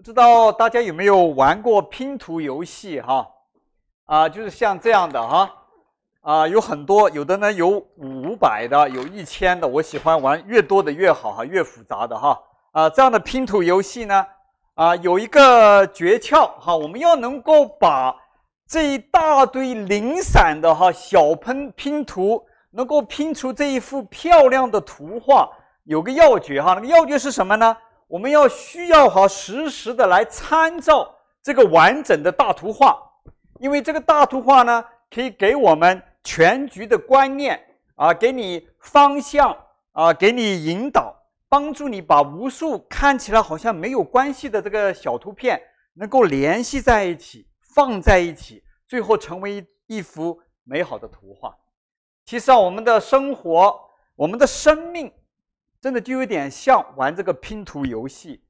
不知道大家有没有玩过拼图游戏哈？啊，就是像这样的哈，啊，有很多，有的呢有五百的，有一千的，我喜欢玩越多的越好哈，越复杂的哈。啊，这样的拼图游戏呢，啊，有一个诀窍哈，我们要能够把这一大堆零散的哈小喷拼图，能够拼出这一幅漂亮的图画，有个要诀哈，那个要诀是什么呢？我们要需要哈实时的来参照这个完整的大图画。因为这个大图画呢，可以给我们全局的观念啊，给你方向啊，给你引导，帮助你把无数看起来好像没有关系的这个小图片能够联系在一起，放在一起，最后成为一一幅美好的图画。其实啊，我们的生活，我们的生命，真的就有点像玩这个拼图游戏。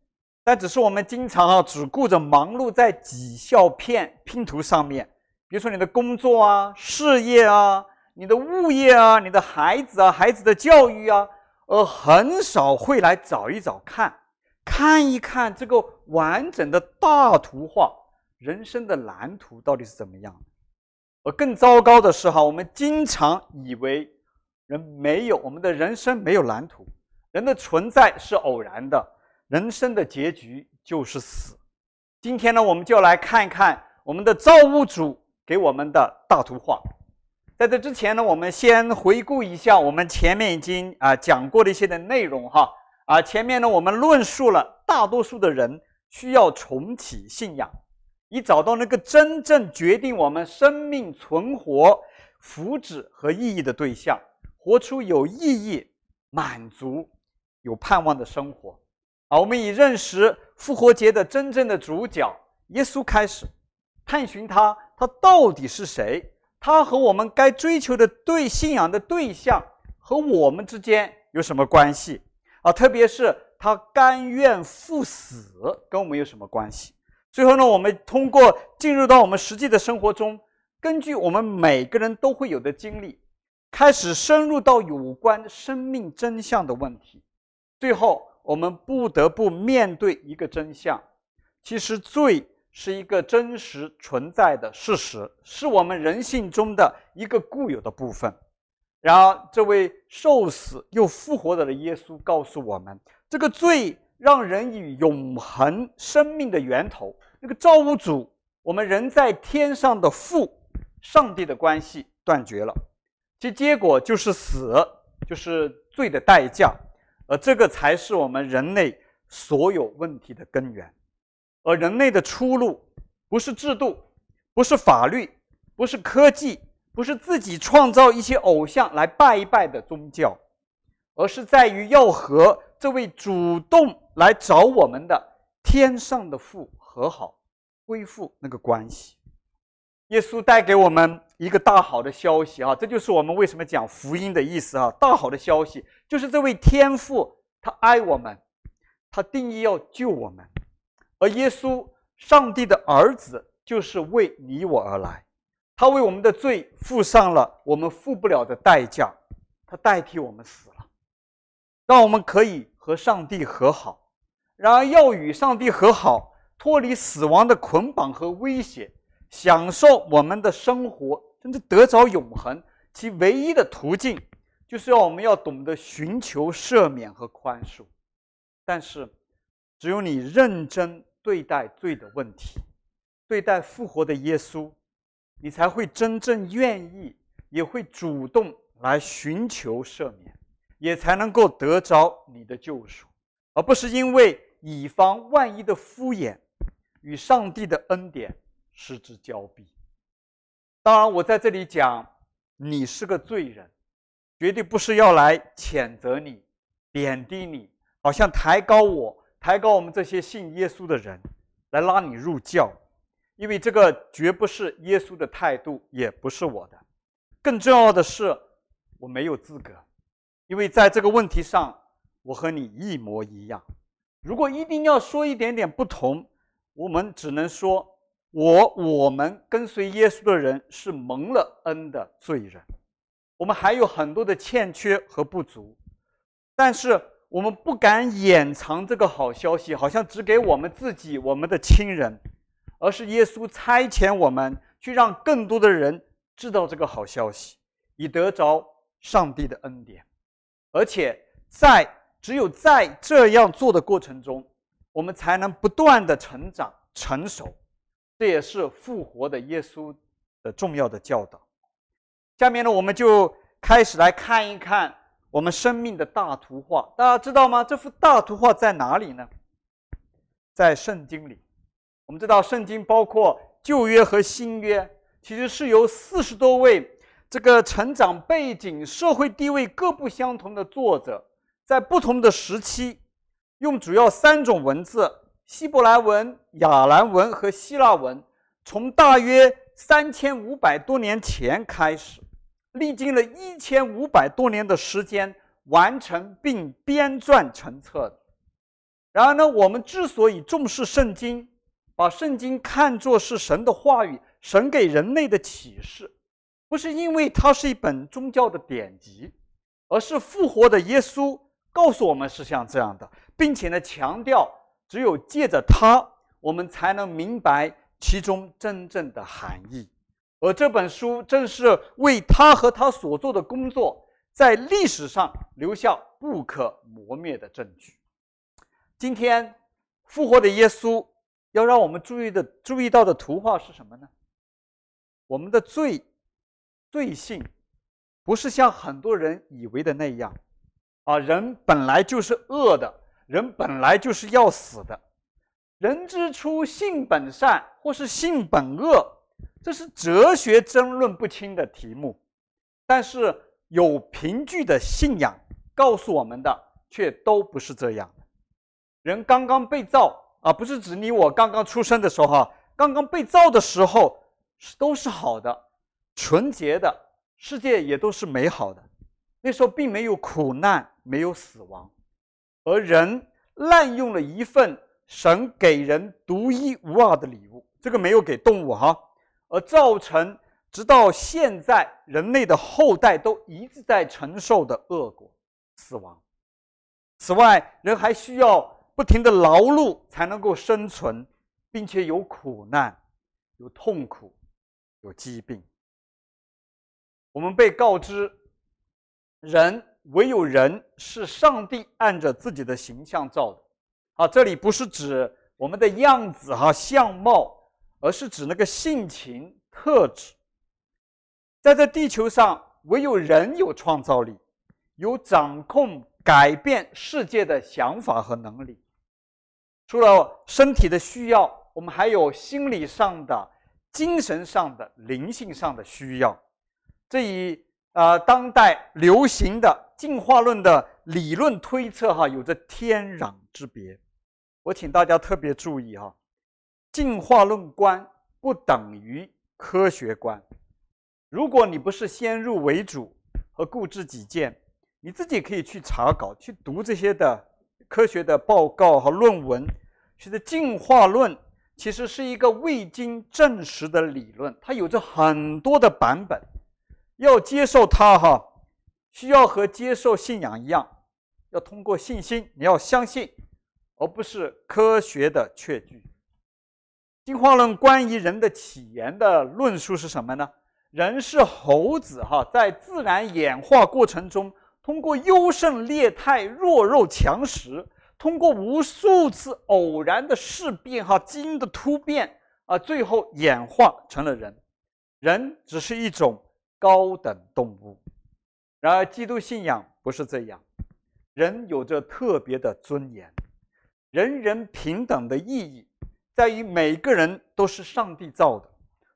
但只是我们经常啊，只顾着忙碌在几小片拼图上面，比如说你的工作啊、事业啊、你的物业啊、你的孩子啊、孩子的教育啊，而很少会来找一找看，看一看这个完整的大图画，人生的蓝图到底是怎么样。而更糟糕的是哈，我们经常以为人没有，我们的人生没有蓝图，人的存在是偶然的。人生的结局就是死。今天呢，我们就来看一看我们的造物主给我们的大图画。在这之前呢，我们先回顾一下我们前面已经啊讲过的一些的内容哈。啊，前面呢，我们论述了大多数的人需要重启信仰，以找到那个真正决定我们生命存活、福祉和意义的对象，活出有意义、满足、有盼望的生活。啊，我们以认识复活节的真正的主角耶稣开始，探寻他，他到底是谁？他和我们该追求的对信仰的对象和我们之间有什么关系？啊，特别是他甘愿赴死跟我们有什么关系？最后呢，我们通过进入到我们实际的生活中，根据我们每个人都会有的经历，开始深入到有关生命真相的问题，最后。我们不得不面对一个真相，其实罪是一个真实存在的事实，是我们人性中的一个固有的部分。然而，这位受死又复活的耶稣告诉我们，这个罪让人与永恒生命的源头，那个造物主，我们人在天上的父上帝的关系断绝了，其结果就是死，就是罪的代价。而这个才是我们人类所有问题的根源，而人类的出路不是制度，不是法律，不是科技，不是自己创造一些偶像来拜一拜的宗教，而是在于要和这位主动来找我们的天上的父和好，恢复那个关系。耶稣带给我们一个大好的消息啊，这就是我们为什么讲福音的意思啊。大好的消息就是这位天父他爱我们，他定义要救我们，而耶稣上帝的儿子就是为你我而来，他为我们的罪付上了我们付不了的代价，他代替我们死了，让我们可以和上帝和好。然而要与上帝和好，脱离死亡的捆绑和威胁。享受我们的生活，甚至得着永恒，其唯一的途径，就是要我们要懂得寻求赦免和宽恕。但是，只有你认真对待罪的问题，对待复活的耶稣，你才会真正愿意，也会主动来寻求赦免，也才能够得着你的救赎，而不是因为以防万一的敷衍与上帝的恩典。失之交臂。当然，我在这里讲，你是个罪人，绝对不是要来谴责你、贬低你，好像抬高我、抬高我们这些信耶稣的人，来拉你入教。因为这个绝不是耶稣的态度，也不是我的。更重要的是，我没有资格，因为在这个问题上，我和你一模一样。如果一定要说一点点不同，我们只能说。我我们跟随耶稣的人是蒙了恩的罪人，我们还有很多的欠缺和不足，但是我们不敢掩藏这个好消息，好像只给我们自己、我们的亲人，而是耶稣差遣我们去让更多的人知道这个好消息，以得着上帝的恩典。而且在只有在这样做的过程中，我们才能不断的成长、成熟。这也是复活的耶稣的重要的教导。下面呢，我们就开始来看一看。我们生命的大图画，大家知道吗？这幅大图画在哪里呢？在圣经里。我们知道，圣经包括旧约和新约，其实是由四十多位这个成长背景、社会地位各不相同的作者，在不同的时期，用主要三种文字：希伯来文、亚兰文和希腊文，从大约三千五百多年前开始。历经了一千五百多年的时间，完成并编撰成册。然而呢，我们之所以重视圣经，把圣经看作是神的话语，神给人类的启示，不是因为它是一本宗教的典籍，而是复活的耶稣告诉我们是像这样的，并且呢，强调只有借着它，我们才能明白其中真正的含义。而这本书正是为他和他所做的工作，在历史上留下不可磨灭的证据。今天复活的耶稣要让我们注意的、注意到的图画是什么呢？我们的罪、罪性，不是像很多人以为的那样，啊，人本来就是恶的，人本来就是要死的。人之初，性本善，或是性本恶。这是哲学争论不清的题目，但是有凭据的信仰告诉我们的却都不是这样。人刚刚被造啊，不是指你我刚刚出生的时候哈，刚刚被造的时候是都是好的、纯洁的，世界也都是美好的。那时候并没有苦难，没有死亡，而人滥用了一份神给人独一无二的礼物，这个没有给动物哈。而造成直到现在，人类的后代都一直在承受的恶果，死亡。此外，人还需要不停的劳碌才能够生存，并且有苦难、有痛苦、有疾病。我们被告知，人唯有人是上帝按着自己的形象造的。啊，这里不是指我们的样子哈、相貌。而是指那个性情特质，在这地球上，唯有人有创造力，有掌控改变世界的想法和能力。除了身体的需要，我们还有心理上的、精神上的、灵性上的需要。这与呃当代流行的进化论的理论推测哈，有着天壤之别。我请大家特别注意哈。进化论观不等于科学观。如果你不是先入为主和固执己见，你自己可以去查稿，去读这些的科学的报告和论文。其实进化论其实是一个未经证实的理论，它有着很多的版本。要接受它哈，需要和接受信仰一样，要通过信心，你要相信，而不是科学的确据。进化论关于人的起源的论述是什么呢？人是猴子哈，在自然演化过程中，通过优胜劣汰、弱肉强食，通过无数次偶然的事变哈，基因的突变啊，最后演化成了人。人只是一种高等动物。然而，基督信仰不是这样，人有着特别的尊严，人人平等的意义。在于每个人都是上帝造的，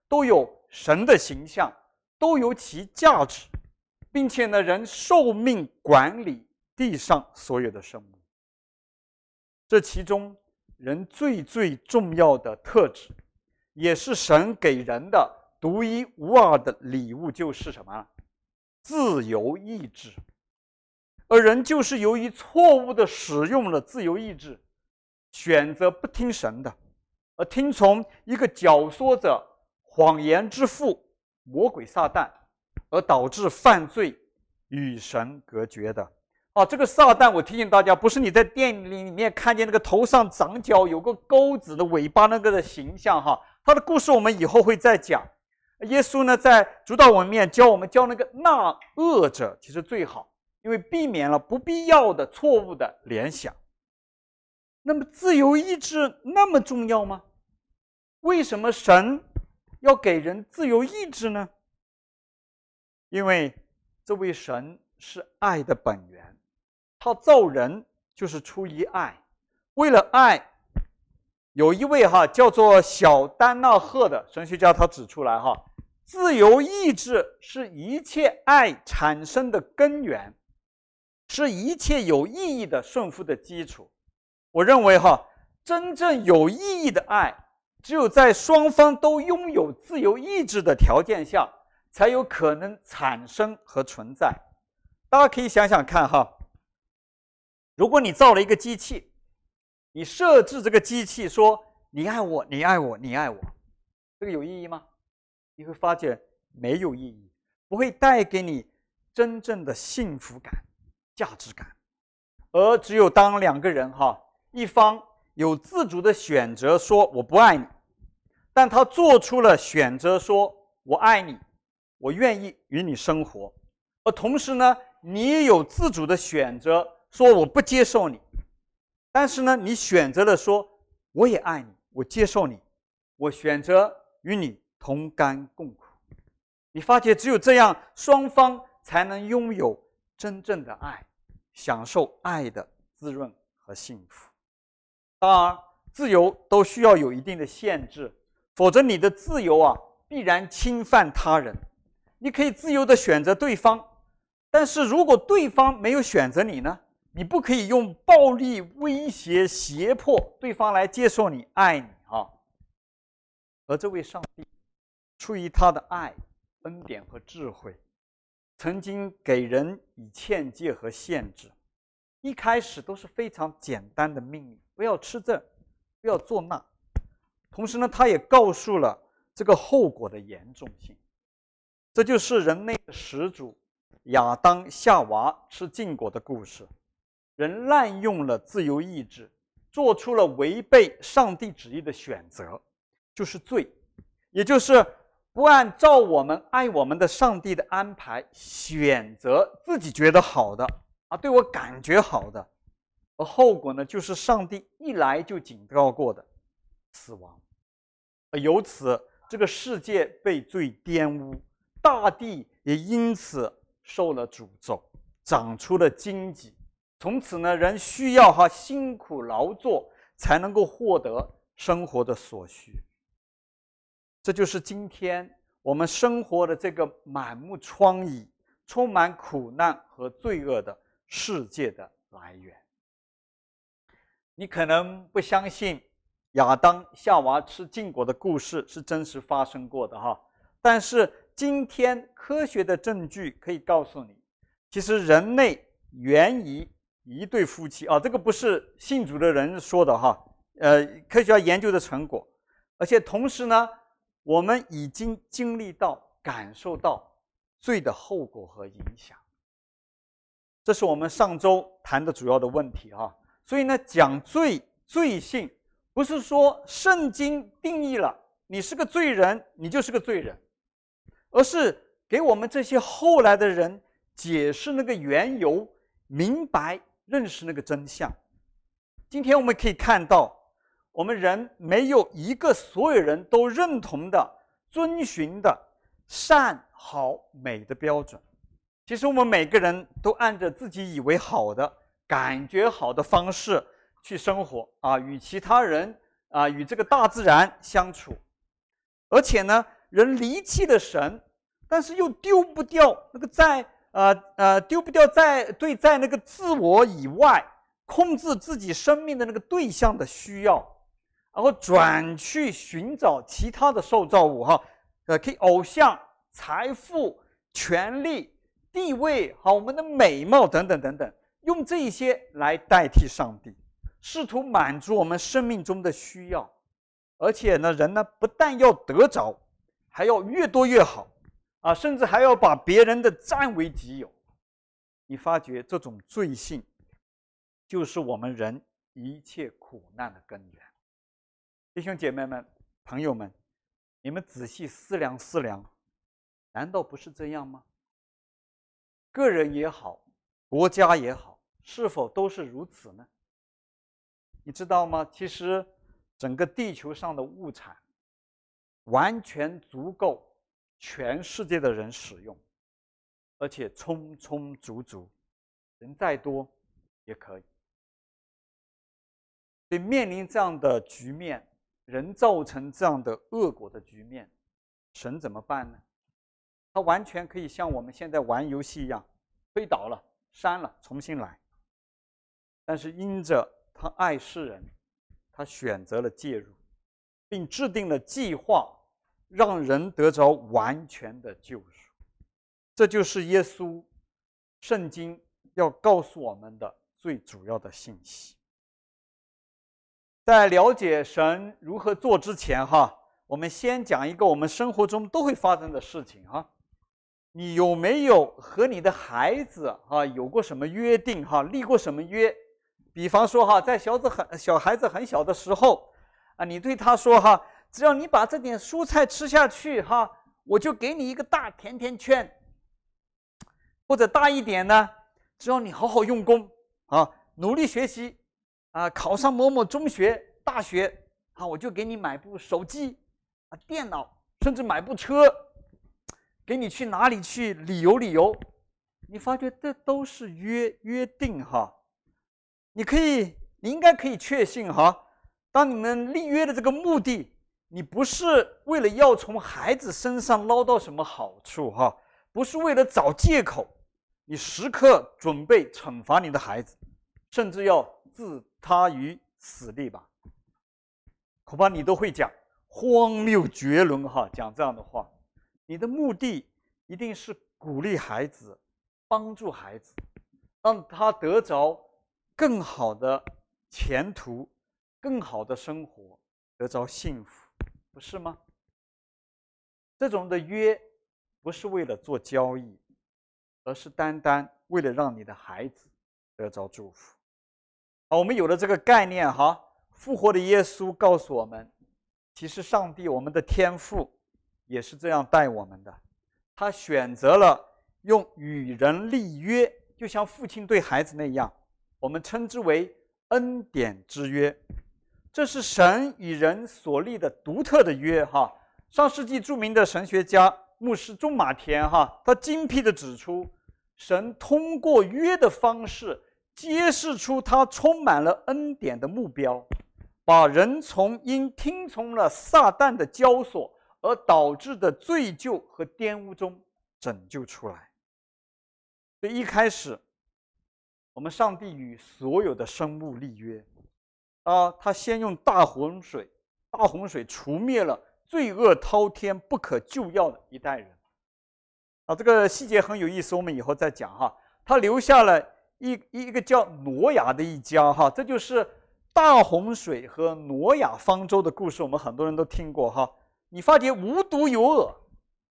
都有神的形象，都有其价值，并且呢，人受命管理地上所有的生物。这其中，人最最重要的特质，也是神给人的独一无二的礼物，就是什么？自由意志。而人就是由于错误的使用了自由意志，选择不听神的。而听从一个教唆者、谎言之父魔鬼撒旦，而导致犯罪与神隔绝的，啊，这个撒旦，我提醒大家，不是你在电影里面看见那个头上长角、有个钩子的尾巴那个的形象哈。他的故事我们以后会再讲。耶稣呢，在主导文里面教我们教那个那恶者，其实最好，因为避免了不必要的错误的联想。那么自由意志那么重要吗？为什么神要给人自由意志呢？因为这位神是爱的本源。他造人就是出于爱，为了爱，有一位哈叫做小丹纳赫的神学家，他指出来哈，自由意志是一切爱产生的根源，是一切有意义的顺服的基础。我认为哈，真正有意义的爱，只有在双方都拥有自由意志的条件下，才有可能产生和存在。大家可以想想看哈。如果你造了一个机器，你设置这个机器说“你爱我，你爱我，你爱我”，这个有意义吗？你会发觉没有意义，不会带给你真正的幸福感、价值感。而只有当两个人哈，一方有自主的选择说“我不爱你”，但他做出了选择说“我爱你，我愿意与你生活”，而同时呢，你也有自主的选择。说我不接受你，但是呢，你选择了说我也爱你，我接受你，我选择与你同甘共苦。你发觉只有这样，双方才能拥有真正的爱，享受爱的滋润和幸福。当然，自由都需要有一定的限制，否则你的自由啊，必然侵犯他人。你可以自由地选择对方，但是如果对方没有选择你呢？你不可以用暴力、威胁、胁迫对方来接受你、爱你啊！而这位上帝出于他的爱、恩典和智慧，曾经给人以劝诫和限制。一开始都是非常简单的命令：不要吃这，不要做那。同时呢，他也告诉了这个后果的严重性。这就是人类始祖亚当夏娃吃禁果的故事。人滥用了自由意志，做出了违背上帝旨意的选择，就是罪，也就是不按照我们爱我们的上帝的安排选择自己觉得好的啊，对我感觉好的，而后果呢，就是上帝一来就警告过的死亡，而由此这个世界被罪玷污，大地也因此受了诅咒，长出了荆棘。从此呢，人需要哈辛苦劳作才能够获得生活的所需。这就是今天我们生活的这个满目疮痍、充满苦难和罪恶的世界的来源。你可能不相信亚当夏娃吃禁果的故事是真实发生过的哈，但是今天科学的证据可以告诉你，其实人类源于。一对夫妻啊，这个不是信主的人说的哈，呃，科学家研究的成果，而且同时呢，我们已经经历到、感受到罪的后果和影响。这是我们上周谈的主要的问题哈。所以呢，讲罪、罪性，不是说圣经定义了你是个罪人，你就是个罪人，而是给我们这些后来的人解释那个缘由，明白。认识那个真相。今天我们可以看到，我们人没有一个所有人都认同的、遵循的善、好、美的标准。其实我们每个人都按着自己以为好的、感觉好的方式去生活啊，与其他人啊，与这个大自然相处。而且呢，人离弃了神，但是又丢不掉那个在。呃呃，丢不掉在对在那个自我以外控制自己生命的那个对象的需要，然后转去寻找其他的受造物哈，呃，可以偶像、财富、权力、地位，好，我们的美貌等等等等，用这些来代替上帝，试图满足我们生命中的需要，而且呢，人呢不但要得着，还要越多越好。啊，甚至还要把别人的占为己有，你发觉这种罪性，就是我们人一切苦难的根源。弟兄姐妹们、朋友们，你们仔细思量思量，难道不是这样吗？个人也好，国家也好，是否都是如此呢？你知道吗？其实，整个地球上的物产，完全足够全世界的人使用，而且充充足足，人再多也可以。所以面临这样的局面，人造成这样的恶果的局面，神怎么办呢？他完全可以像我们现在玩游戏一样，推倒了、删了，重新来。但是因着他爱世人，他选择了介入，并制定了计划，让人得着完全的救赎。这就是耶稣，圣经要告诉我们的最主要的信息。在了解神如何做之前，哈，我们先讲一个我们生活中都会发生的事情，哈。你有没有和你的孩子，哈，有过什么约定，哈，立过什么约？比方说哈，在小子很小孩子很小的时候，啊，你对他说哈，只要你把这点蔬菜吃下去哈，我就给你一个大甜甜圈。或者大一点呢，只要你好好用功啊，努力学习，啊，考上某某中学、大学，啊，我就给你买部手机，啊，电脑，甚至买部车，给你去哪里去旅游旅游。你发觉这都是约约定哈。你可以，你应该可以确信哈，当你们立约的这个目的，你不是为了要从孩子身上捞到什么好处哈，不是为了找借口，你时刻准备惩罚你的孩子，甚至要置他于死地吧？恐怕你都会讲荒谬绝伦哈，讲这样的话，你的目的一定是鼓励孩子，帮助孩子，让他得着。更好的前途，更好的生活，得着幸福，不是吗？这种的约不是为了做交易，而是单单为了让你的孩子得着祝福。好，我们有了这个概念哈，复活的耶稣告诉我们，其实上帝我们的天父也是这样待我们的，他选择了用与人立约，就像父亲对孩子那样。我们称之为恩典之约，这是神与人所立的独特的约。哈，上世纪著名的神学家牧师钟马田哈，他精辟地指出，神通过约的方式揭示出他充满了恩典的目标，把人从因听从了撒旦的教唆而导致的罪疚和玷污中拯救出来。所以一开始。我们上帝与所有的生物立约，啊，他先用大洪水，大洪水除灭了罪恶滔天、不可救药的一代人。啊，这个细节很有意思，我们以后再讲哈。他留下了一一一个叫挪亚的一家哈，这就是大洪水和挪亚方舟的故事，我们很多人都听过哈。你发觉无独有偶，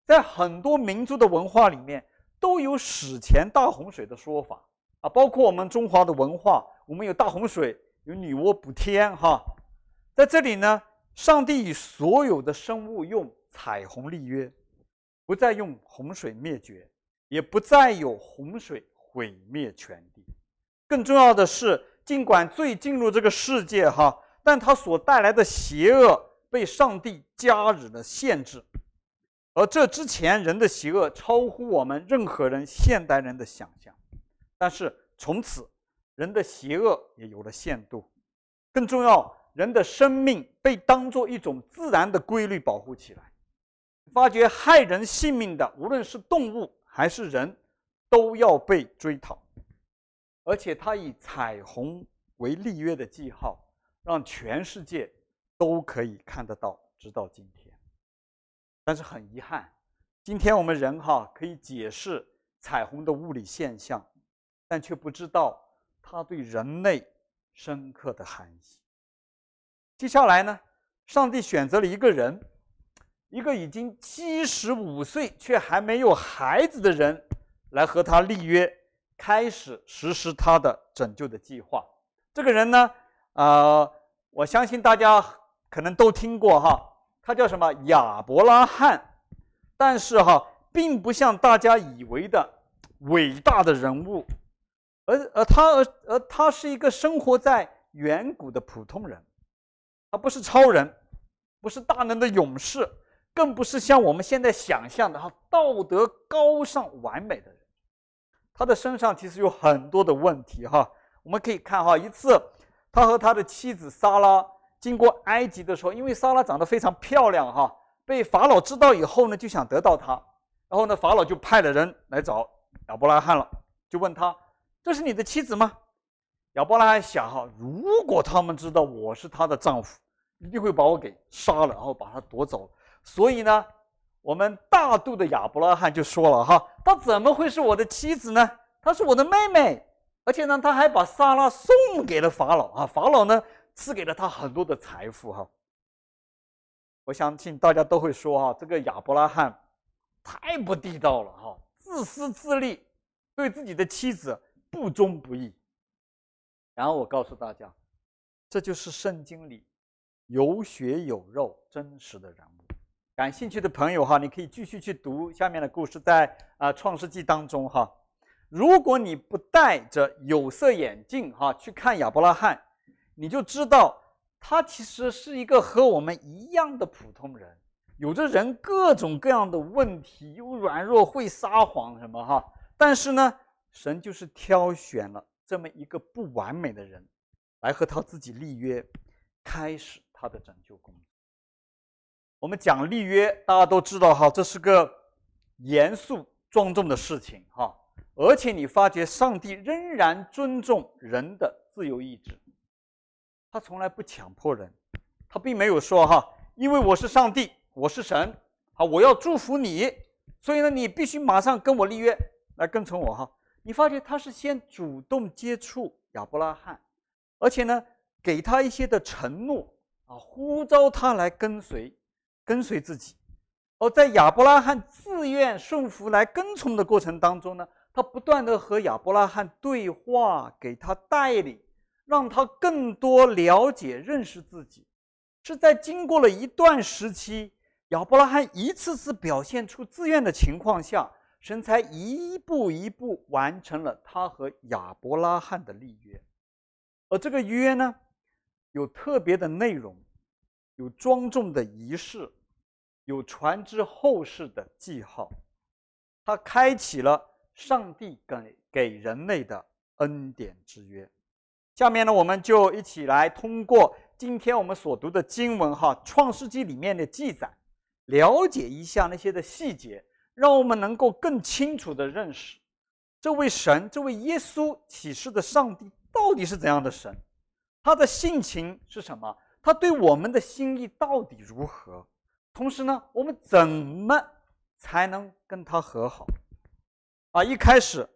在很多民族的文化里面都有史前大洪水的说法。啊，包括我们中华的文化，我们有大洪水，有女娲补天，哈，在这里呢，上帝与所有的生物用彩虹立约，不再用洪水灭绝，也不再有洪水毁灭全地。更重要的是，尽管罪进入这个世界，哈，但它所带来的邪恶被上帝加以了限制，而这之前人的邪恶超乎我们任何人现代人的想象。但是从此，人的邪恶也有了限度。更重要，人的生命被当作一种自然的规律保护起来。发觉害人性命的，无论是动物还是人，都要被追讨。而且他以彩虹为立约的记号，让全世界都可以看得到，直到今天。但是很遗憾，今天我们人哈可以解释彩虹的物理现象。但却不知道他对人类深刻的含义。接下来呢，上帝选择了一个人，一个已经七十五岁却还没有孩子的人，来和他立约，开始实施他的拯救的计划。这个人呢，呃，我相信大家可能都听过哈，他叫什么？亚伯拉罕。但是哈，并不像大家以为的伟大的人物，而而他而而他是一个生活在远古的普通人，他不是超人，不是大能的勇士，更不是像我们现在想象的哈道德高尚完美的人。他的身上其实有很多的问题哈。我们可以看哈，一次他和他的妻子撒拉经过埃及的时候，因为撒拉长得非常漂亮哈，被法老知道以后呢，就想得到她。然后呢，法老就派了人来找亚伯拉罕了，就问他：“这是你的妻子吗？”亚伯拉罕想哈，如果他们知道我是她的丈夫，一定会把我给杀了，然后把她夺走。所以呢，我们大度的亚伯拉罕就说了哈：“她怎么会是我的妻子呢？她是我的妹妹。”而且呢，他还把撒拉送给了法老啊！法老呢，赐给了他很多的财富哈。我相信大家都会说哈，这个亚伯拉罕太不地道了哈，自私自利，对自己的妻子不忠不义。然后我告诉大家，这就是圣经里有血有肉真实的人物。感兴趣的朋友哈，你可以继续去读下面的故事，在啊创世纪当中哈。如果你不戴着有色眼镜哈去看亚伯拉罕，你就知道他其实是一个和我们一样的普通人，有着人各种各样的问题，又软弱，会撒谎什么哈。但是呢，神就是挑选了这么一个不完美的人，来和他自己立约，开始他的拯救工作。我们讲立约，大家都知道哈，这是个严肃庄重的事情哈。而且你发觉，上帝仍然尊重人的自由意志，他从来不强迫人，他并没有说哈，因为我是上帝，我是神，好，我要祝福你，所以呢，你必须马上跟我立约，来跟从我哈。你发觉他是先主动接触亚伯拉罕，而且呢，给他一些的承诺啊，呼召他来跟随，跟随自己。而在亚伯拉罕自愿顺服来跟从的过程当中呢，他不断地和亚伯拉罕对话，给他带领，让他更多了解、认识自己。是在经过了一段时期，亚伯拉罕一次次表现出自愿的情况下，神才一步一步完成了他和亚伯拉罕的立约。而这个约呢，有特别的内容，有庄重的仪式，有传之后世的记号。他开启了。上帝给给人类的恩典之约，下面呢，我们就一起来通过今天我们所读的经文哈，《创世纪》里面的记载，了解一下那些的细节，让我们能够更清楚地认识这位神，这位耶稣启示的上帝到底是怎样的神，他的性情是什么，他对我们的心意到底如何，同时呢，我们怎么才能跟他和好？啊，一开始，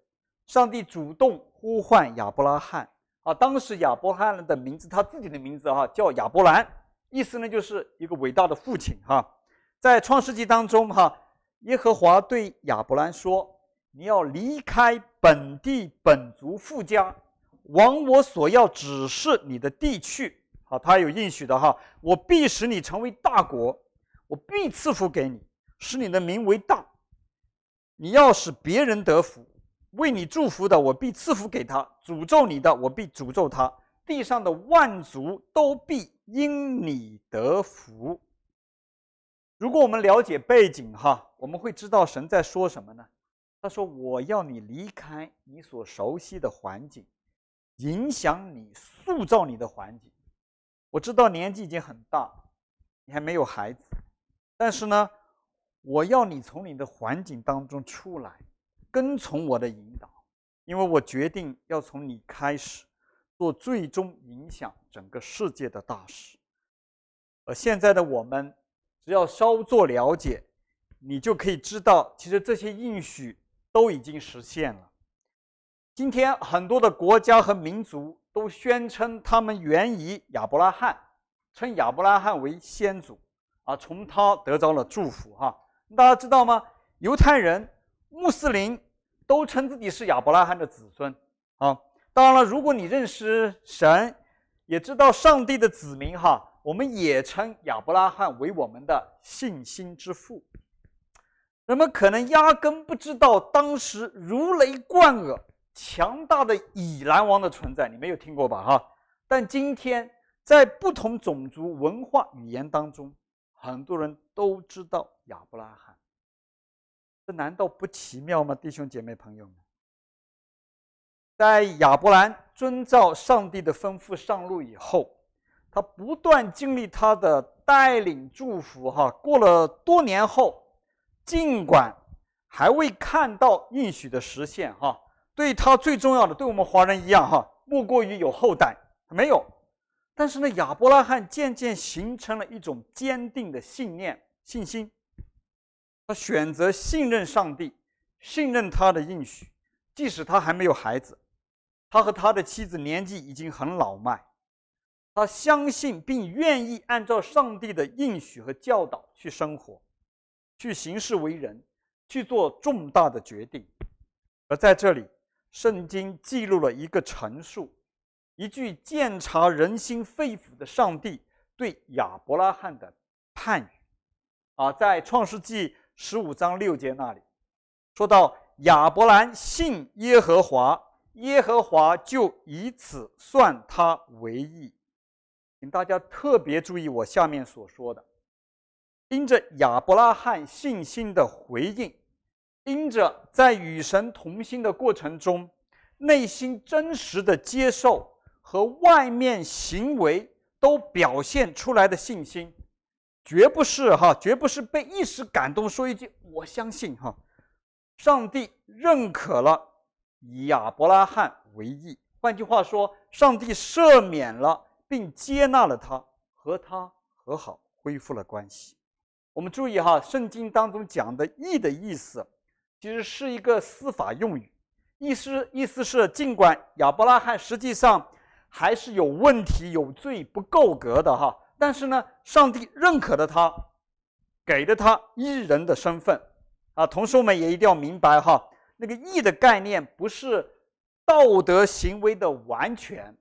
上帝主动呼唤亚伯拉罕。啊，当时亚伯拉罕的名字，他自己的名字哈，叫亚伯兰，意思呢就是一个伟大的父亲哈。在创世纪当中哈，耶和华对亚伯兰说：“你要离开本地本族父家，往我所要指示你的地去。”好，他有应许的哈，我必使你成为大国，我必赐福给你，使你的名为大。你要使别人得福，为你祝福的，我必赐福给他；诅咒你的，我必诅咒他。地上的万族都必因你得福。如果我们了解背景哈，我们会知道神在说什么呢？他说：“我要你离开你所熟悉的环境，影响你、塑造你的环境。”我知道年纪已经很大，你还没有孩子，但是呢。我要你从你的环境当中出来，跟从我的引导，因为我决定要从你开始做最终影响整个世界的大事。而现在的我们，只要稍作了解，你就可以知道，其实这些应许都已经实现了。今天很多的国家和民族都宣称他们源于亚伯拉罕，称亚伯拉罕为先祖，啊，从他得着了祝福，哈。大家知道吗？犹太人、穆斯林都称自己是亚伯拉罕的子孙啊。当然了，如果你认识神，也知道上帝的子民哈，我们也称亚伯拉罕为我们的信心之父。人们可能压根不知道当时如雷贯耳、强大的以拦王的存在，你没有听过吧？哈，但今天在不同种族、文化、语言当中，很多人都知道亚伯拉罕。这难道不奇妙吗？弟兄姐妹朋友们。在亚伯兰遵照上帝的吩咐上路以后，他不断经历他的带领祝福，哈，过了多年后，尽管还未看到应许的实现，哈，对他最重要的，对我们华人一样，哈，莫过于有后代，没有。但是呢，亚伯拉罕渐渐形成了一种坚定的信念、信心，他选择信任上帝，信任他的应许，即使他还没有孩子。他和他的妻子年纪已经很老迈，他相信并愿意按照上帝的应许和教导去生活，去行事为人，去做重大的决定。而在这里，圣经记录了一个陈述，一句鉴察人心肺腑的上帝对亚伯拉罕的判语。啊，在创世纪十五章六节那里，说到亚伯兰信耶和华。耶和华就以此算他为义，请大家特别注意我下面所说的：因着亚伯拉罕信心的回应，因着在与神同心的过程中，内心真实的接受和外面行为都表现出来的信心，绝不是哈，绝不是被一时感动说一句“我相信”哈，上帝认可了。以亚伯拉罕为义，换句话说，上帝赦免了并接纳了他，和他和好，恢复了关系。我们注意哈，圣经当中讲的“义”的意思，其实是一个司法用语，意思意思是，尽管亚伯拉罕实际上还是有问题、有罪、不够格的哈，但是呢，上帝认可了他，给了他义人的身份啊。同时，我们也一定要明白哈。那个义的概念不是道德行为的完全，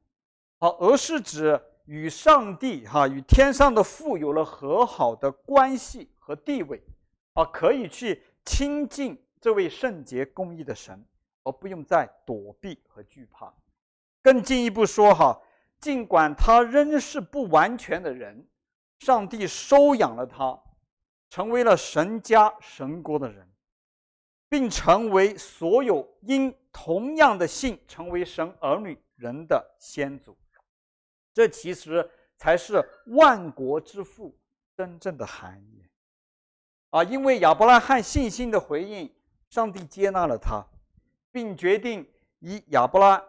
好，而是指与上帝哈与天上的父有了和好的关系和地位，啊，可以去亲近这位圣洁公义的神，而不用再躲避和惧怕。更进一步说哈，尽管他仍是不完全的人，上帝收养了他，成为了神家神国的人。并成为所有因同样的信成为神儿女人的先祖，这其实才是万国之父真正的含义啊！因为亚伯拉罕信心的回应，上帝接纳了他，并决定以亚伯拉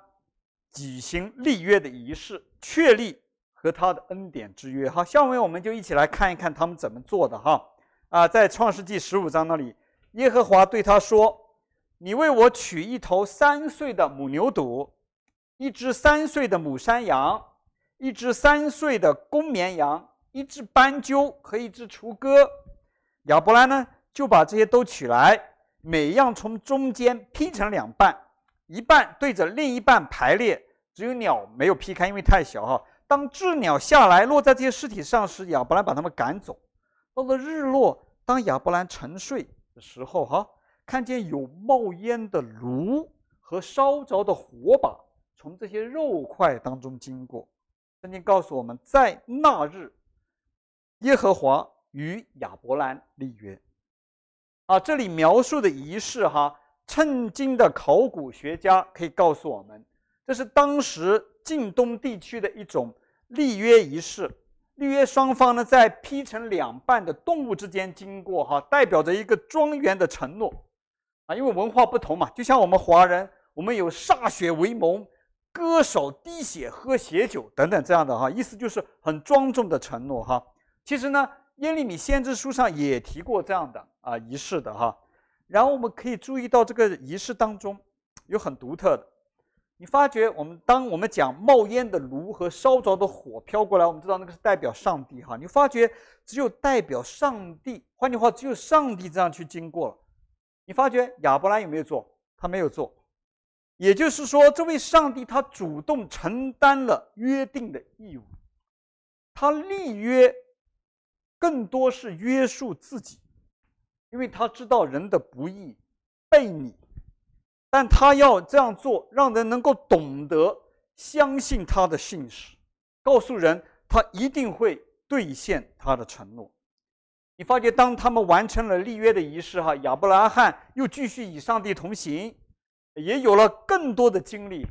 举行立约的仪式，确立和他的恩典之约。好，下面我们就一起来看一看他们怎么做的哈啊，在创世纪十五章那里。耶和华对他说：“你为我取一头三岁的母牛犊，一只三岁的母山羊，一只三岁的公绵羊，一只斑鸠和一只雏鸽。”亚伯兰呢，就把这些都取来，每样从中间劈成两半，一半对着另一半排列，只有鸟没有劈开，因为太小哈。当雉鸟下来落在这些尸体上时，亚伯兰把它们赶走。到了日落，当亚伯兰沉睡。的时候，哈，看见有冒烟的炉和烧着的火把从这些肉块当中经过。圣经告诉我们在那日，耶和华与亚伯兰立约。啊，这里描述的仪式，哈，曾经的考古学家可以告诉我们，这是当时近东地区的一种立约仪式。立约双方呢，在劈成两半的动物之间经过，哈，代表着一个庄园的承诺，啊，因为文化不同嘛，就像我们华人，我们有歃血为盟、割手滴血喝血酒等等这样的哈，意思就是很庄重的承诺哈。其实呢，耶利米先知书上也提过这样的啊仪式的哈。然后我们可以注意到这个仪式当中有很独特的。你发觉，我们当我们讲冒烟的炉和烧着的火飘过来，我们知道那个是代表上帝哈。你发觉，只有代表上帝，换句话，只有上帝这样去经过了。你发觉亚伯兰有没有做？他没有做。也就是说，这位上帝他主动承担了约定的义务，他立约更多是约束自己，因为他知道人的不义、悖逆，但他要这样做，让人能够懂得相信他的信实，告诉人他一定会兑现他的承诺。你发觉，当他们完成了立约的仪式，哈，亚伯拉罕又继续与上帝同行。也有了更多的经历。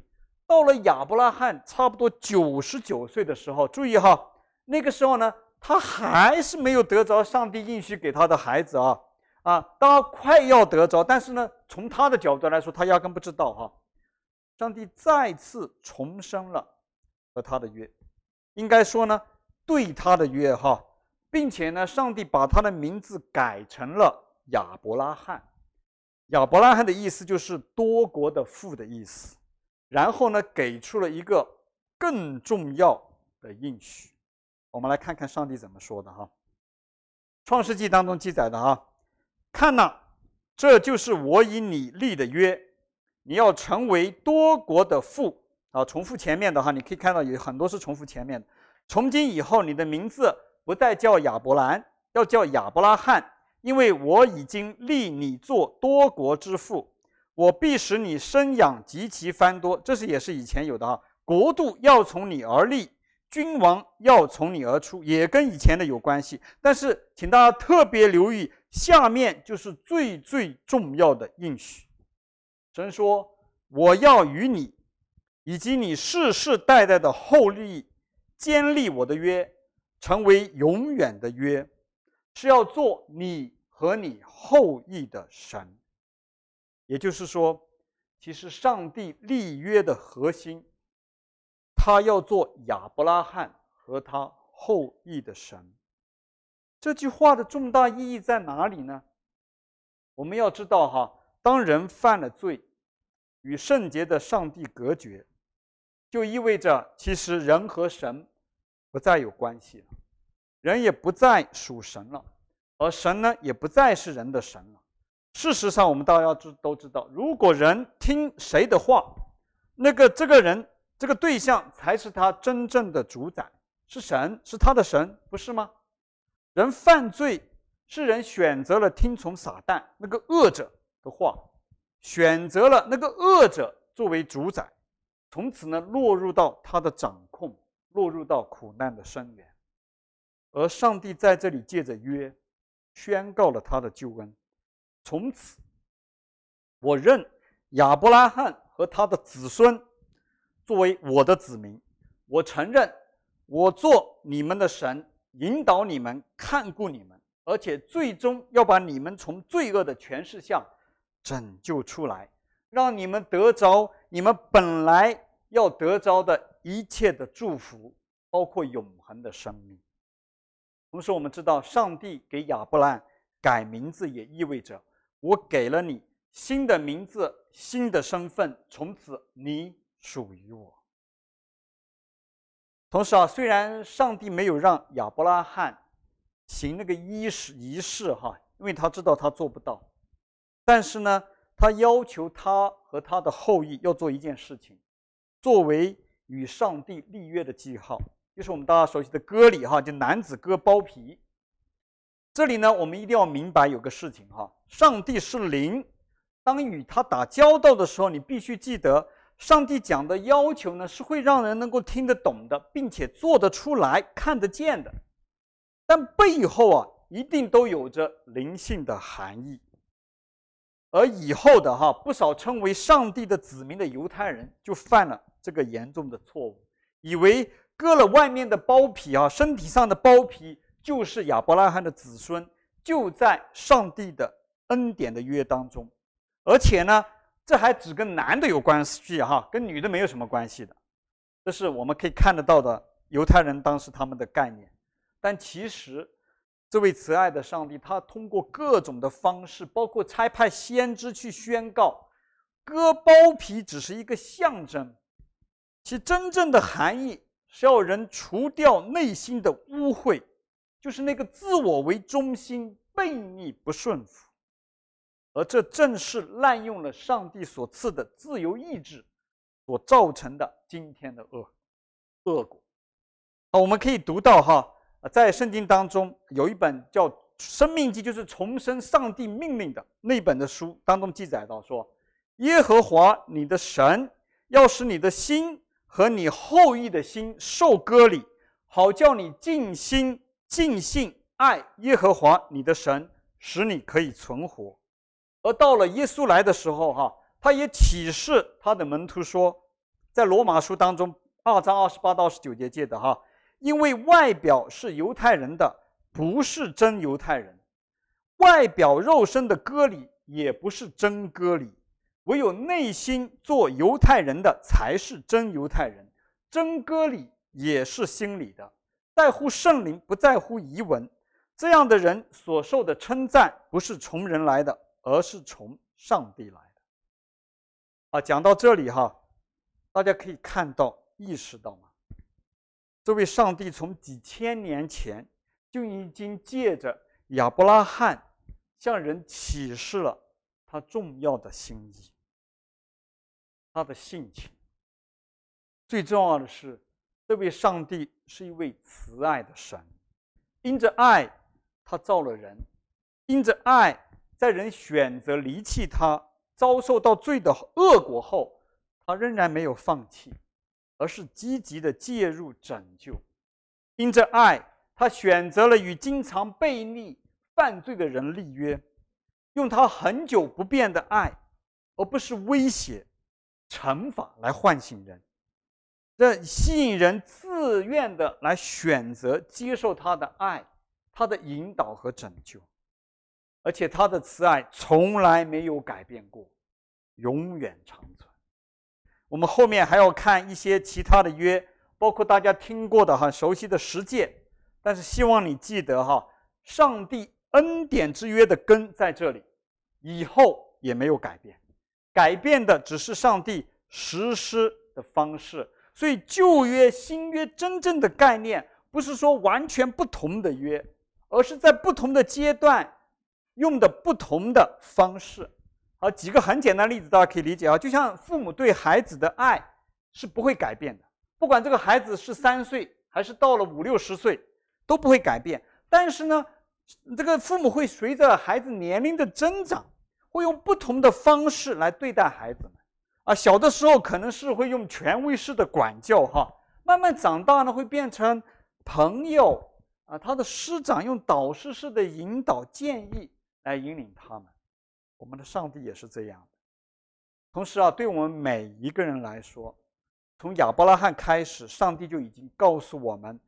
到了亚伯拉罕差不多九十九岁的时候，注意哈，那个时候呢，他还是没有得着上帝应许给他的孩子啊啊，当快要得着，但是呢，从他的角度来说，他压根不知道哈。上帝再次重申了和他的约，应该说呢，对他的约哈，并且呢，上帝把他的名字改成了亚伯拉罕。亚伯拉罕的意思就是多国的父的意思，然后呢，给出了一个更重要的应许。我们来看看上帝怎么说的哈，《创世纪》当中记载的哈，看呐，这就是我与你立的约，你要成为多国的父啊。重复前面的哈，你可以看到有很多是重复前面的。从今以后，你的名字不再叫亚伯兰，要叫亚伯拉罕。因为我已经立你做多国之父，我必使你生养极其繁多。这是也是以前有的哈，国度要从你而立，君王要从你而出，也跟以前的有关系。但是，请大家特别留意，下面就是最最重要的应许。神说：“我要与你以及你世世代代的后裔坚立我的约，成为永远的约，是要做你。”和你后裔的神，也就是说，其实上帝立约的核心，他要做亚伯拉罕和他后裔的神。这句话的重大意义在哪里呢？我们要知道哈，当人犯了罪，与圣洁的上帝隔绝，就意味着其实人和神不再有关系了，人也不再属神了。而神呢，也不再是人的神了。事实上，我们大家知都知道，如果人听谁的话，那个这个人这个对象才是他真正的主宰，是神，是他的神，不是吗？人犯罪是人选择了听从撒旦那个恶者的话，选择了那个恶者作为主宰，从此呢，落入到他的掌控，落入到苦难的深渊。而上帝在这里借着约。宣告了他的救恩，从此，我认亚伯拉罕和他的子孙作为我的子民，我承认我做你们的神，引导你们，看顾你们，而且最终要把你们从罪恶的权势下拯救出来，让你们得着你们本来要得着的一切的祝福，包括永恒的生命。同时，我们知道，上帝给亚伯兰改名字，也意味着我给了你新的名字、新的身份，从此你属于我。同时啊，虽然上帝没有让亚伯拉罕行那个仪式仪式哈，因为他知道他做不到，但是呢，他要求他和他的后裔要做一件事情，作为与上帝立约的记号。就是我们大家熟悉的割礼哈，就男子割包皮。这里呢，我们一定要明白有个事情哈，上帝是灵，当与他打交道的时候，你必须记得，上帝讲的要求呢，是会让人能够听得懂的，并且做得出来、看得见的。但背后啊，一定都有着灵性的含义。而以后的哈，不少称为上帝的子民的犹太人，就犯了这个严重的错误，以为。割了外面的包皮啊，身体上的包皮就是亚伯拉罕的子孙，就在上帝的恩典的约当中，而且呢，这还只跟男的有关系哈，跟女的没有什么关系的，这是我们可以看得到的犹太人当时他们的概念。但其实，这位慈爱的上帝，他通过各种的方式，包括差派先知去宣告，割包皮只是一个象征，其真正的含义。是要人除掉内心的污秽，就是那个自我为中心、悖逆不顺服，而这正是滥用了上帝所赐的自由意志所造成的今天的恶恶果。啊，我们可以读到哈，在圣经当中有一本叫《生命记》，就是重申上帝命令的那本的书当中记载到说：“耶和华你的神要使你的心和你后裔的心受割礼，好叫你尽心尽性爱耶和华你的神，使你可以存活。”而到了耶稣来的时候，哈，他也启示他的门徒说，在罗马书当中二章二十八到二十九节记的哈，因为外表是犹太人的，不是真犹太人；外表肉身的割礼，也不是真割礼；唯有内心做犹太人的，才是真犹太人。真割礼也是心里的，在乎圣灵，不在乎遗文。这样的人所受的称赞，不是从人来的。而是从上帝来的。啊，讲到这里哈，大家可以看到、意识到吗？这位上帝从几千年前就已经借着亚伯拉罕向人启示了他重要的心意，他的性情。最重要的是，这位上帝是一位慈爱的神，因着爱，他造了人，因着爱。在人选择离弃他、遭受到罪的恶果后，他仍然没有放弃，而是积极的介入拯救。因着爱，他选择了与经常悖逆、犯罪的人立约，用他恒久不变的爱，而不是威胁、惩罚来唤醒人，这吸引人自愿的来选择接受他的爱、他的引导和拯救。而且他的慈爱从来没有改变过，永远长存。我们后面还要看一些其他的约，包括大家听过的、很熟悉的十诫。但是希望你记得哈，上帝恩典之约的根在这里，以后也没有改变，改变的只是上帝实施的方式。所以旧约、新约真正的概念，不是说完全不同的约，而是在不同的阶段。用的不同的方式，好，几个很简单的例子，大家可以理解啊。就像父母对孩子的爱是不会改变的，不管这个孩子是三岁还是到了五六十岁，都不会改变。但是呢，这个父母会随着孩子年龄的增长，会用不同的方式来对待孩子们。啊，小的时候可能是会用权威式的管教，哈，慢慢长大呢，会变成朋友啊，他的师长用导师式的引导建议。来引领他们，我们的上帝也是这样的。同时啊，对我们每一个人来说，从亚伯拉罕开始，上帝就已经告诉我们，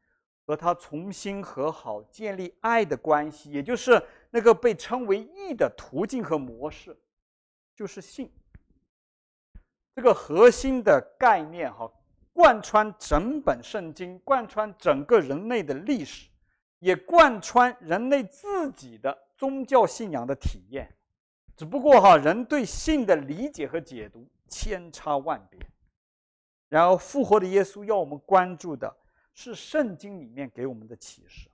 和他重新和好，建立爱的关系，也就是那个被称为义的途径和模式，就是信。这个核心的概念哈，贯穿整本圣经，贯穿整个人类的历史，也贯穿人类自己的。宗教信仰的体验，只不过哈，人对信的理解和解读千差万别。然后复活的耶稣要我们关注的是圣经里面给我们的启示，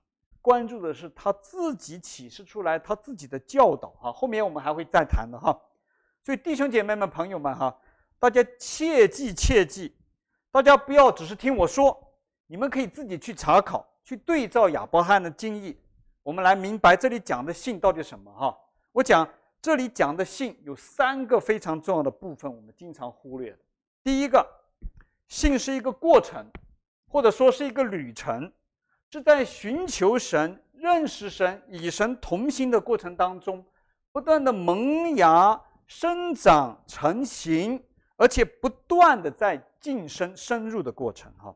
关注的是他自己启示出来他自己的教导哈。后面我们还会再谈的哈。所以弟兄姐妹们、朋友们哈，大家切记切记，大家不要只是听我说，你们可以自己去查考，去对照亚伯罕的经历。我们来明白这里讲的信到底什么哈？我讲这里讲的信有三个非常重要的部分，我们经常忽略的。第一个，信是一个过程，或者说是一个旅程，是在寻求神、认识神、与神同行的过程当中，不断的萌芽、生长、成型，而且不断的在晋升、深入的过程哈。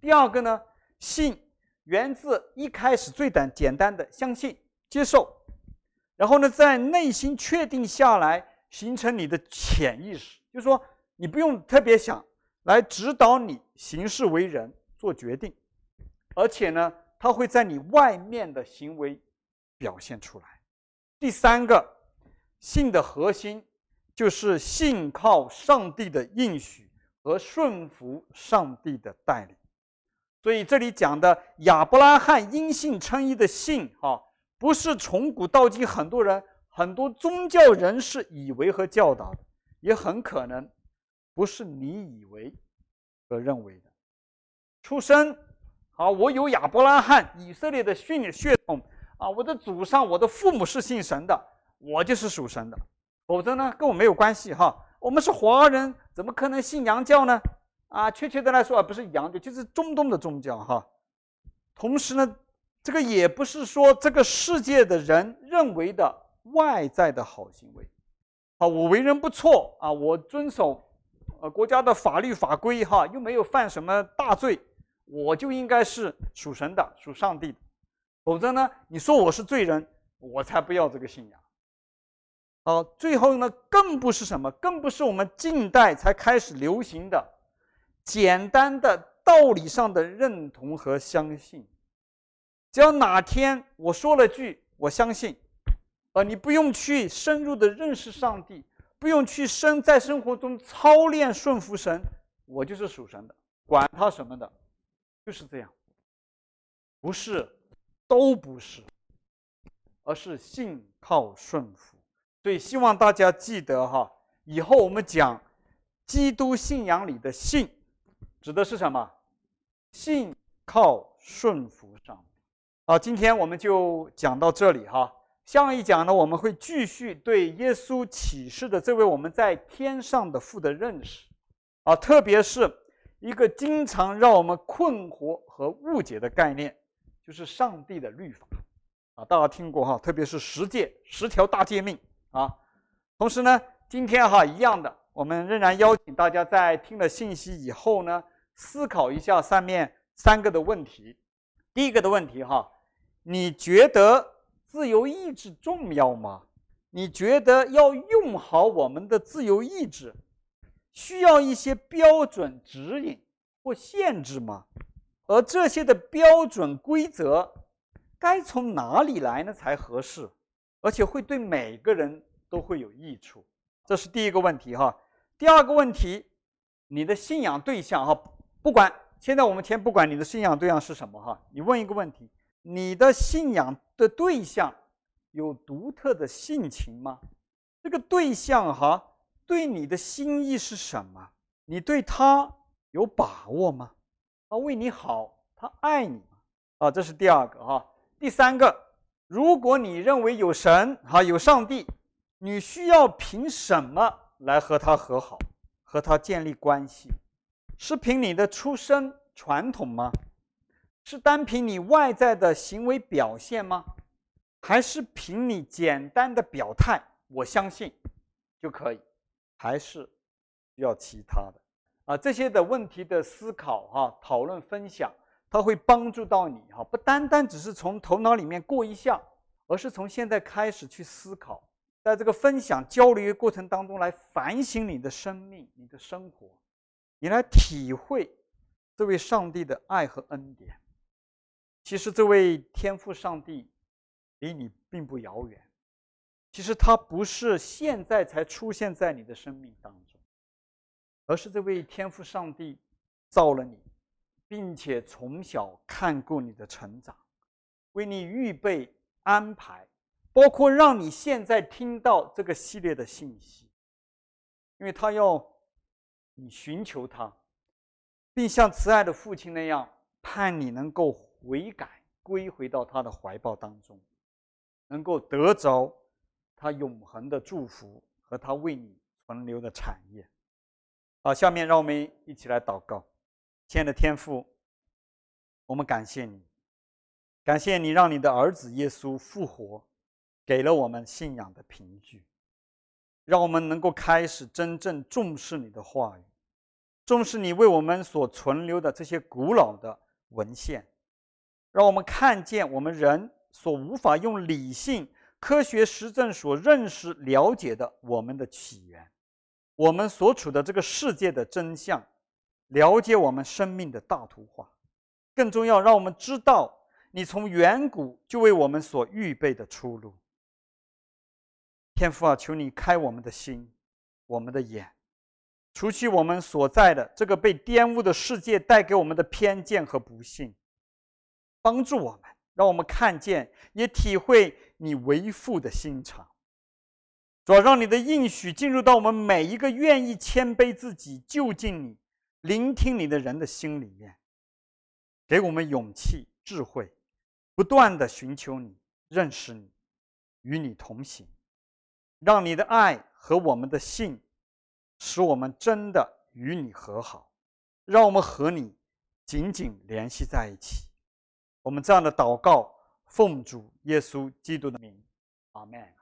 第二个呢，信。源自一开始最短简单的相信、接受，然后呢，在内心确定下来，形成你的潜意识，就是说你不用特别想，来指导你行事为人、做决定，而且呢，它会在你外面的行为表现出来。第三个，信的核心就是信靠上帝的应许和顺服上帝的带领。所以这里讲的亚伯拉罕因信称义的信，哈，不是从古到今很多人很多宗教人士以为和教导的，也很可能不是你以为和认为的。出生，啊，我有亚伯拉罕、以色列的血血统啊，我的祖上、我的父母是信神的，我就是属神的。否则呢，跟我没有关系哈。我们是华人，怎么可能信洋教呢？啊，确切的来说啊，不是洋教，就是中东的宗教哈。同时呢，这个也不是说这个世界的人认为的外在的好行为。啊，我为人不错啊，我遵守呃国家的法律法规哈，又没有犯什么大罪，我就应该是属神的，属上帝的。否则呢，你说我是罪人，我才不要这个信仰。好，最后呢，更不是什么，更不是我们近代才开始流行的简单的道理上的认同和相信。只要哪天我说了句“我相信”，呃，你不用去深入的认识上帝，不用去生在生活中操练顺服神，我就是属神的，管他什么的，就是这样。不是，都不是，而是信靠顺服。所以希望大家记得哈，以后我们讲基督信仰里的信，指的是什么？信靠顺服上帝。好，今天我们就讲到这里哈。下一讲呢，我们会继续对耶稣启示的这位我们在天上的父的认识啊，特别是一个经常让我们困惑和误解的概念，就是上帝的律法啊，大家听过哈？特别是十诫、十条大诫命。啊，同时呢，今天哈一样的，我们仍然邀请大家在听了信息以后呢，思考一下上面三个的问题。第一个的问题哈，你觉得自由意志重要吗？你觉得要用好我们的自由意志，需要一些标准指引或限制吗？而这些的标准规则该从哪里来呢才合适？而且会对每个人都会有益处，这是第一个问题哈。第二个问题，你的信仰对象哈，不管现在我们先不管你的信仰对象是什么哈，你问一个问题：你的信仰的对象有独特的性情吗？这个对象哈，对你的心意是什么？你对他有把握吗？他为你好，他爱你吗？啊，这是第二个哈。第三个。如果你认为有神哈，有上帝，你需要凭什么来和他和好，和他建立关系？是凭你的出生传统吗？是单凭你外在的行为表现吗？还是凭你简单的表态“我相信”就可以？还是要其他的？啊，这些的问题的思考哈，讨论分享。它会帮助到你哈，不单单只是从头脑里面过一下，而是从现在开始去思考，在这个分享交流的过程当中来反省你的生命、你的生活，你来体会这位上帝的爱和恩典。其实这位天赋上帝离你并不遥远，其实他不是现在才出现在你的生命当中，而是这位天赋上帝造了你。并且从小看过你的成长，为你预备安排，包括让你现在听到这个系列的信息，因为他要你寻求他，并像慈爱的父亲那样盼你能够悔改，归回到他的怀抱当中，能够得着他永恒的祝福和他为你存留的产业。好，下面让我们一起来祷告。亲爱的天父，我们感谢你，感谢你让你的儿子耶稣复活，给了我们信仰的凭据，让我们能够开始真正重视你的话语，重视你为我们所存留的这些古老的文献，让我们看见我们人所无法用理性、科学实证所认识、了解的我们的起源，我们所处的这个世界的真相。了解我们生命的大图画，更重要，让我们知道你从远古就为我们所预备的出路。天父啊，求你开我们的心，我们的眼，除去我们所在的这个被玷污的世界带给我们的偏见和不幸，帮助我们，让我们看见，也体会你为父的心肠，主要让你的应许进入到我们每一个愿意谦卑自己、就近你、聆听你的人的心里面，给我们勇气、智慧，不断的寻求你、认识你、与你同行，让你的爱和我们的信，使我们真的与你和好，让我们和你紧紧联系在一起。我们这样的祷告，奉主耶稣基督的名，阿门。